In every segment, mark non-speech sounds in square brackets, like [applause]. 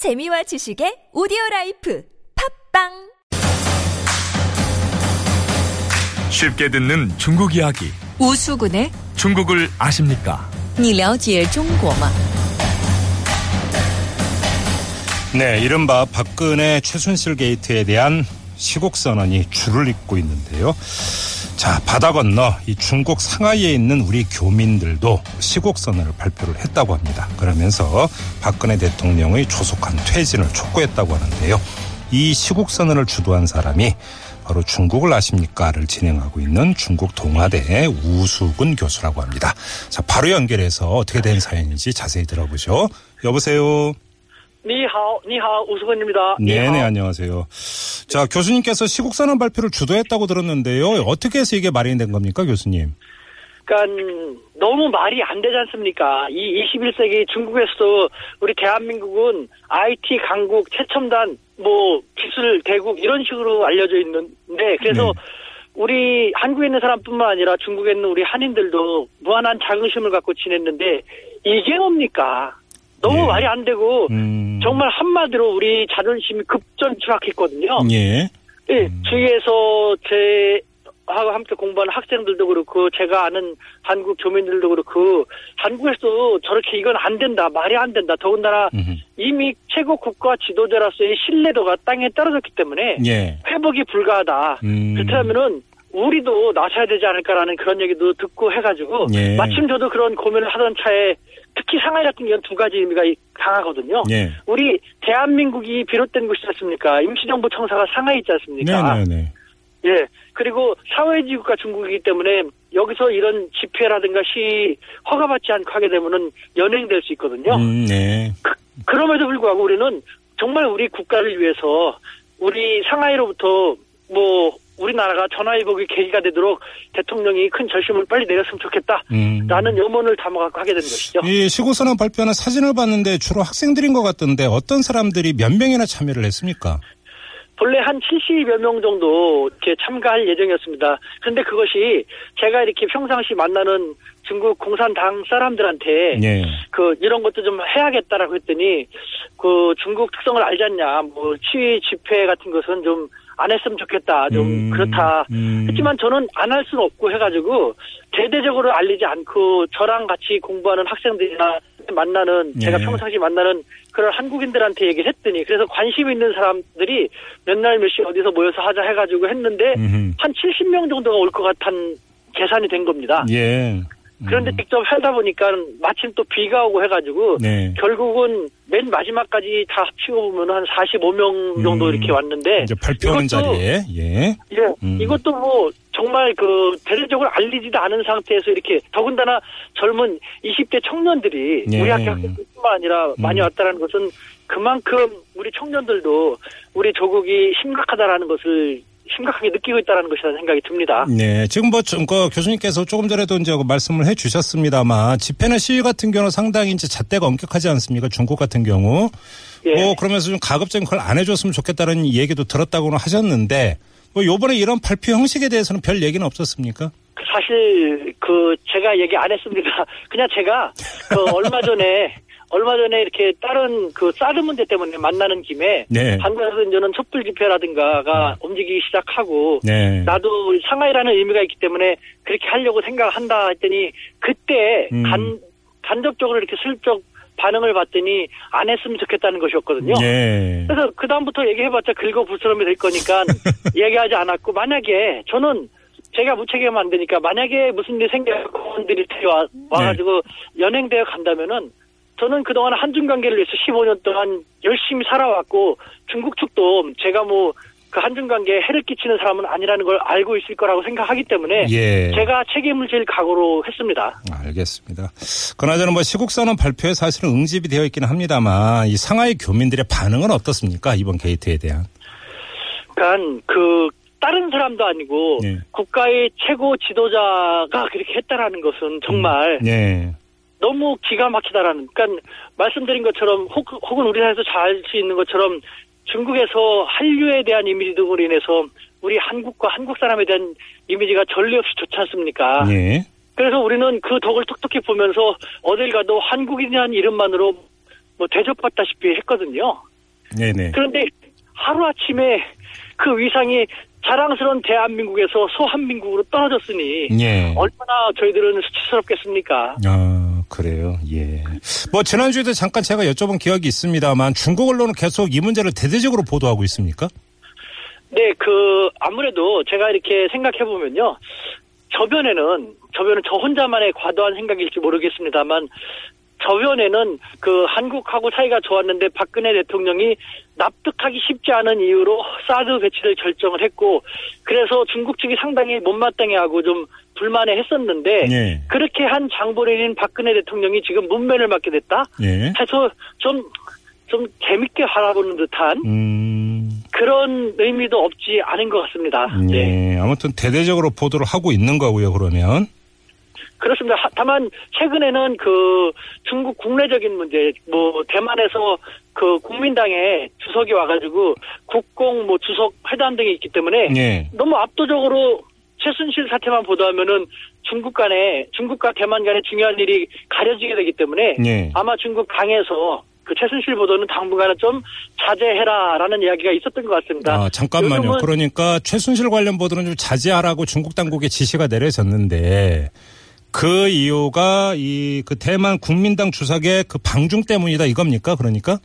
재미와 지식의 오디오 라이프 팝빵 쉽게 듣는 중국 이야기. 우수군의 중국을 아십니까? 你了解中国吗? 네, 이른바 박근혜 최순실 게이트에 대한 시국 선언이 줄을 잇고 있는데요. 자, 바다 건너 이 중국 상하이에 있는 우리 교민들도 시국 선언을 발표를 했다고 합니다. 그러면서 박근혜 대통령의 조속한 퇴진을 촉구했다고 하는데요. 이 시국 선언을 주도한 사람이 바로 중국을 아십니까를 진행하고 있는 중국 동아대 우수근 교수라고 합니다. 자, 바로 연결해서 어떻게 된 사연인지 자세히 들어보죠. 여보세요. 니하오, 니하오 우승원입니다. 네네, 니하오. 안녕하세요. 자, 교수님께서 시국산업 발표를 주도했다고 들었는데요. 어떻게 해서 이게 마련된 겁니까, 교수님? 그러니까 너무 말이 안 되지 않습니까? 이 21세기 중국에서도 우리 대한민국은 IT 강국, 최첨단, 뭐 기술 대국 이런 식으로 알려져 있는데 그래서 네. 우리 한국에 있는 사람뿐만 아니라 중국에 있는 우리 한인들도 무한한 자긍심을 갖고 지냈는데 이게 뭡니까? 너무 예. 말이 안 되고 음. 정말 한마디로 우리 자존심이 급전 추락했거든요. 예. 예, 주위에서 제 하고 함께 공부하는 학생들도 그렇고 제가 아는 한국 교민들도 그렇고 한국에서 저렇게 이건 안 된다 말이 안 된다 더군다나 음흠. 이미 최고 국가 지도자로서의 신뢰도가 땅에 떨어졌기 때문에 예. 회복이 불가하다 음. 그렇다면은 우리도 나서야 되지 않을까라는 그런 얘기도 듣고 해가지고 예. 마침 저도 그런 고민을 하던 차에 특히 상하이 같은 경우는 두 가지 의미가 이- 강하거든요. 예. 우리 대한민국이 비롯된 곳이지 않습니까? 임시정부 청사가 상하이 있지 않습니까? 네 네 네. 예. 그리고 사회주의 국가 중국이기 때문에 여기서 이런 집회라든가 시 허가받지 않고 하게 되면은 연행될 수 있거든요. 음, 네. 그, 럼에도 불구하고 우리는 정말 우리 국가를 위해서 우리 상하이로부터 뭐 우리나라가 전화위복의 계기가 되도록 대통령이 큰 결심을 빨리 내렸으면 좋겠다라는 음. 염원을 담아갖고 하게 된 것이죠. 이 시국선언 발표하는 사진을 봤는데 주로 학생들인 것 같던데 어떤 사람들이 몇 명이나 참여를 했습니까? 본래 한 70여 명 정도 이렇게 참가할 예정이었습니다. 그런데 그것이 제가 이렇게 평상시 만나는 중국 공산당 사람들한테 예. 그 이런 것도 좀 해야겠다라고 했더니 그 중국 특성을 알지 않냐 뭐 시위 집회 같은 것은 좀 안 했으면 좋겠다 좀 음, 그렇다 음. 했지만 저는 안 할 수는 없고 해가지고 대대적으로 알리지 않고 저랑 같이 공부하는 학생들이나 만나는 제가 예. 평상시 만나는 그런 한국인들한테 얘기를 했더니 그래서 관심 있는 사람들이 몇날 몇 시 어디서 모여서 하자 해가지고 했는데 음흠. 한 70명 정도가 올 것 같은 계산이 된 겁니다. 예. 그런데 음. 직접 하다 보니까 마침 또 비가 오고 해가지고 네. 결국은 맨 마지막까지 다 합치고 보면 한 45명 정도 음. 이렇게 왔는데 이제 발표하는 이것도- 자리에 예. 예, 음. 이것도 뭐 정말 그 대대적으로 알리지도 않은 상태에서 이렇게 더군다나 젊은 20대 청년들이 예. 우리 학교 학생뿐만 아니라 많이 음. 왔다는 것은 그만큼 우리 청년들도 우리 조국이 심각하다라는 것을 심각하게 느끼고 있다는 것이라는 생각이 듭니다. 네, 지금 뭐, 좀, 그 교수님께서 조금 전에도 이제 그 말씀을 해 주셨습니다만, 집회나 시위 같은 경우는 상당히 이제 잣대가 엄격하지 않습니까? 중국 같은 경우. 예. 뭐, 그러면서 좀 가급적인 걸 안 해줬으면 좋겠다는 얘기도 들었다고는 하셨는데, 뭐, 요번에 이런 발표 형식에 대해서는 별 얘기는 없었습니까? 사실 그 제가 얘기 안 했습니다. [laughs] 그냥 제가 그 얼마 전에 얼마 전에 이렇게 다른 그 사드 문제 때문에 만나는 김에 네. 한국에서 이제는 촛불 집회라든가가 움직이기 시작하고 네. 나도 상하이라는 의미가 있기 때문에 그렇게 하려고 생각한다 했더니 그때 음. 간 간접적으로 이렇게 슬쩍 반응을 봤더니 안 했으면 좋겠다는 것이었거든요. 예. 그래서 그 다음부터 얘기해봤자 긁어 부스럼이 될 거니까 [laughs] 얘기하지 않았고 만약에 저는 제가 무책임하면 안 되니까 만약에 무슨 일이 생겨서 공원들이 와, 와가지고 연행되어 간다면은 저는 그동안 한중 관계를 위해서 15년 동안 열심히 살아왔고 중국 측도 제가 뭐 그 한중 관계에 해를 끼치는 사람은 아니라는 걸 알고 있을 거라고 생각하기 때문에 예. 제가 책임을 질 각오로 했습니다. 알겠습니다. 그나저나 뭐 시국선언 발표에 사실은 응집이 되어 있기는 합니다만 이 상하이 교민들의 반응은 어떻습니까? 이번 게이트에 대한. 그러니까 그 다른 사람도 아니고 예. 국가의 최고 지도자가 그렇게 했다라는 것은 정말 예. 너무 기가 막히다라는 그러니까 말씀드린 것처럼 혹, 혹은 우리나라에서 잘 알 수 있는 것처럼 중국에서 한류에 대한 이미지 등으로 인해서 우리 한국과 한국 사람에 대한 이미지가 전례 없이 좋지 않습니까? 예. 그래서 우리는 그 덕을 톡톡히 보면서 어딜 가도 한국인이라는 이름만으로 뭐 대접받다시피 했거든요. 네네. 그런데 하루아침에 그 위상이 자랑스러운 대한민국에서 소한민국으로 떨어졌으니 예. 얼마나 저희들은 수치스럽겠습니까? 아, 그래요. 예. 뭐, 지난주에도 잠깐 제가 여쭤본 기억이 있습니다만 중국 언론은 계속 이 문제를 대대적으로 보도하고 있습니까? 네, 그 아무래도 제가 이렇게 생각해 보면요. 저변에는 저변은 저 혼자만의 과도한 생각일지 모르겠습니다만 저변에는 그 한국하고 사이가 좋았는데 박근혜 대통령이 납득하기 쉽지 않은 이유로 사드 배치를 결정을 했고 그래서 중국 측이 상당히 못마땅해하고 좀 불만해 했었는데 예. 그렇게 한 장본인인 박근혜 대통령이 지금 문면을 맞게 됐다 예. 해서 좀좀 재밌게 바라보는 듯한 음, 그런 의미도 없지 않은 것 같습니다. 네. 예. 아무튼 대대적으로 보도를 하고 있는 거고요, 그러면. 그렇습니다. 하- 다만 최근에는 그 중국 국내적인 문제, 뭐 대만에서 그 국민당의 주석이 와가지고 국공 뭐 주석 회담 등이 있기 때문에 예. 너무 압도적으로 최순실 사태만 보도하면은 중국 간에 중국과 대만 간의 중요한 일이 가려지게 되기 때문에 예. 아마 중국 당에서 그 최순실 보도는 당분간은 좀 자제해라라는 이야기가 있었던 것 같습니다. 아, 잠깐만요. 그러니까 최순실 관련 보도는 좀 자제하라고 중국 당국의 지시가 내려졌는데 그 이유가 이 그 대만 국민당 주석의 그 방중 때문이다 이겁니까? 그러니까?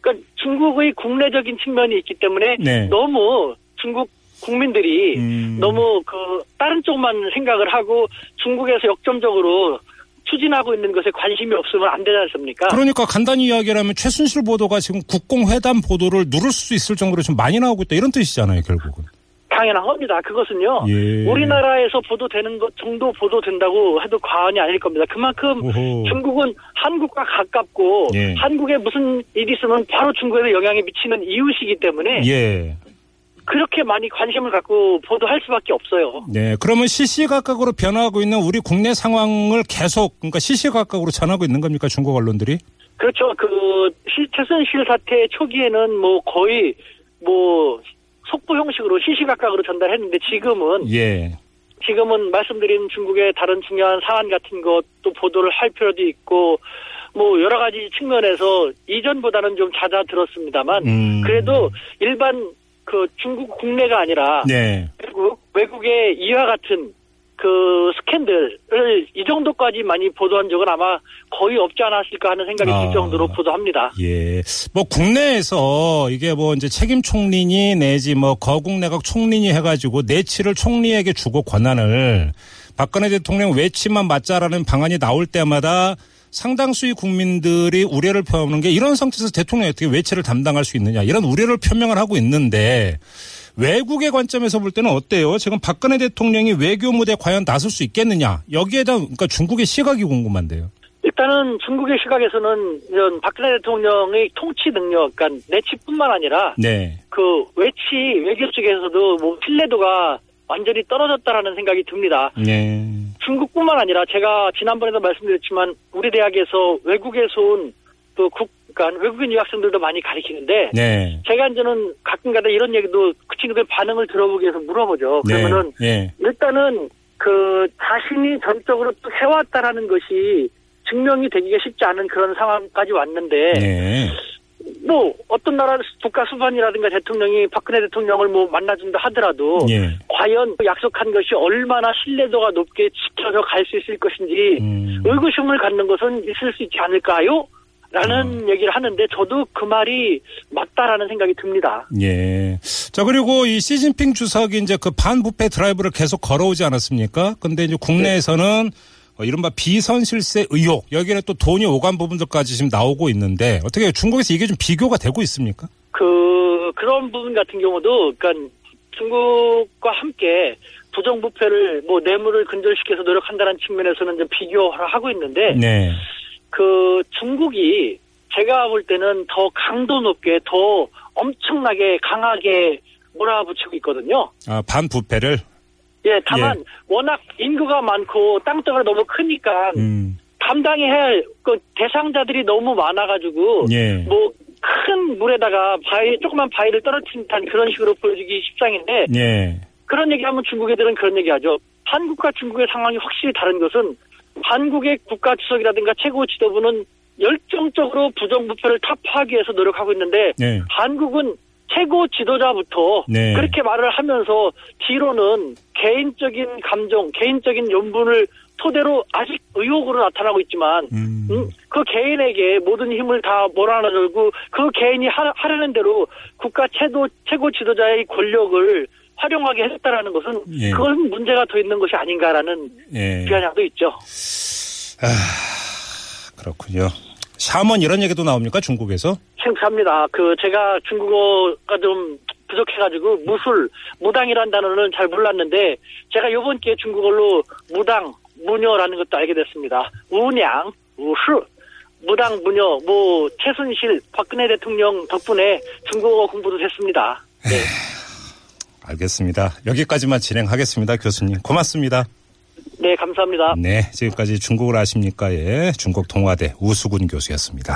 그러니까 중국의 국내적인 측면이 있기 때문에 네. 너무 중국 국민들이 음. 너무 그 다른 쪽만 생각을 하고 중국에서 역점적으로 추진하고 있는 것에 관심이 없으면 안 되지 않습니까? 그러니까 간단히 이야기하면 최순실 보도가 지금 국공회담 보도를 누를 수 있을 정도로 좀 많이 나오고 있다 이런 뜻이잖아요, 결국은. 당연한 겁니다. 그것은요. 예. 우리나라에서 보도되는 것 정도 보도된다고 해도 과언이 아닐 겁니다. 그만큼 오호. 중국은 한국과 가깝고 예. 한국에 무슨 일이 있으면 바로 중국에 영향이 미치는 이웃이기 때문에 예. 그렇게 많이 관심을 갖고 보도할 수밖에 없어요. 네. 그러면 시시각각으로 변화하고 있는 우리 국내 상황을 계속 그러니까 시시각각으로 전하고 있는 겁니까 중국 언론들이? 그렇죠. 그 시- 최순실 사태 초기에는 뭐 거의 뭐 속보 형식으로 시시각각으로 전달했는데 지금은 예. 지금은 말씀드린 중국의 다른 중요한 사안 같은 것도 보도를 할 필요도 있고 뭐 여러 가지 측면에서 이전보다는 좀 잦아들었습니다만 음. 그래도 일반 그 중국 국내가 아니라 네. 외국 외국의 이와 같은 그 스캔들을 이 정도까지 많이 보도한 적은 아마 거의 없지 않았을까 하는 생각이 아. 들 정도로 보도합니다. 예. 뭐 국내에서 이게 뭐 이제 책임 총리니 내지 뭐 거국 내각 총리니 해가지고 내치를 총리에게 주고 권한을 박근혜 대통령 외치만 맞자라는 방안이 나올 때마다 상당수의 국민들이 우려를 표하는 게 이런 상태에서 대통령이 어떻게 외치를 담당할 수 있느냐 이런 우려를 표명을 하고 있는데 외국의 관점에서 볼 때는 어때요? 지금 박근혜 대통령이 외교 무대에 과연 나설 수 있겠느냐 여기에 대한 그러니까 중국의 시각이 궁금한데요. 일단은 중국의 시각에서는 이런 박근혜 대통령의 통치 능력, 그러니까 내치뿐만 아니라 네. 그 외치 외교 쪽에서도 뭐 신뢰도가 완전히 떨어졌다라는 생각이 듭니다. 네. 중국뿐만 아니라 제가 지난번에도 말씀드렸지만 우리 대학에서 외국에서 온 그 국, 그러니까 외국인 유학생들도 많이 가르치는데 네. 제가 이제는 가끔가다 이런 얘기도 그 친구들 반응을 들어보기 위해서 물어보죠. 그러면은 네. 일단은 그 자신이 전적으로 또 해왔다라는 것이 증명이 되기가 쉽지 않은 그런 상황까지 왔는데 네. 뭐 어떤 나라 국가 수반이라든가 대통령이 박근혜 대통령을 뭐 만나준다 하더라도 예. 과연 그 약속한 것이 얼마나 신뢰도가 높게 지켜져 갈 수 있을 것인지 음. 의구심을 갖는 것은 있을 수 있지 않을까요? 라는 음. 얘기를 하는데 저도 그 말이 맞다라는 생각이 듭니다. 예. 자, 그리고 이 시진핑 주석이 이제 그 반부패 드라이브를 계속 걸어오지 않았습니까? 근데 이제 국내에서는 어, 이른바 비선실세 의혹, 여기에 또 돈이 오간 부분들까지 지금 나오고 있는데 어떻게 중국에서 이게 좀 비교가 되고 있습니까? 그 그런 부분 같은 경우도 그러니까 중국과 함께 부정부패를 뭐 뇌물을 근절시켜서 노력한다는 측면에서는 좀 비교를 하고 있는데 네. 그 중국이 제가 볼 때는 더 강도 높게 더 엄청나게 강하게 몰아붙이고 있거든요. 아, 반부패를? 예, 다만 워낙 인구가 많고 땅덩어리가 너무 크니까 음. 감당해야 할 그 대상자들이 너무 많아가지고 예. 뭐큰 물에다가 바위 조그만 바위를 떨어뜨린 듯한 그런 식으로 보여주기 십상인데 예. 그런 얘기하면 중국 애들은 그런 얘기하죠. 한국과 중국의 상황이 확실히 다른 것은 한국의 국가 주석이라든가 최고 지도부는 열정적으로 부정부패를 타파하기 위해서 노력하고 있는데 네. 한국은 최고 지도자부터 네. 그렇게 말을 하면서 뒤로는 개인적인 감정, 개인적인 연분을 토대로 아직 의혹으로 나타나고 있지만 음. 음, 그 개인에게 모든 힘을 다 몰아넣고 그 개인이 하, 하려는 대로 국가 최고 최고 지도자의 권력을 활용하게 했다라는 것은 예. 그건 문제가 더 있는 것이 아닌가라는 예. 비아냥도 있죠. 그렇군요. 샤먼 이런 얘기도 나옵니까 중국에서? 생각합니다. 그 제가 중국어가 좀 부족해가지고 무술, 무당이라는 단어는 잘 몰랐는데 제가 요번 기회에 중국어로 무당, 무녀라는 것도 알게 됐습니다. 우냥, 우수, 무당, 무녀, 뭐 최순실, 박근혜 대통령 덕분에 중국어 공부도 됐습니다. 네, 알겠습니다. 여기까지만 진행하겠습니다. 교수님. 고맙습니다. 네 감사합니다. 네, 지금까지 중국을 아십니까의 중국 동아대 우수근 교수였습니다.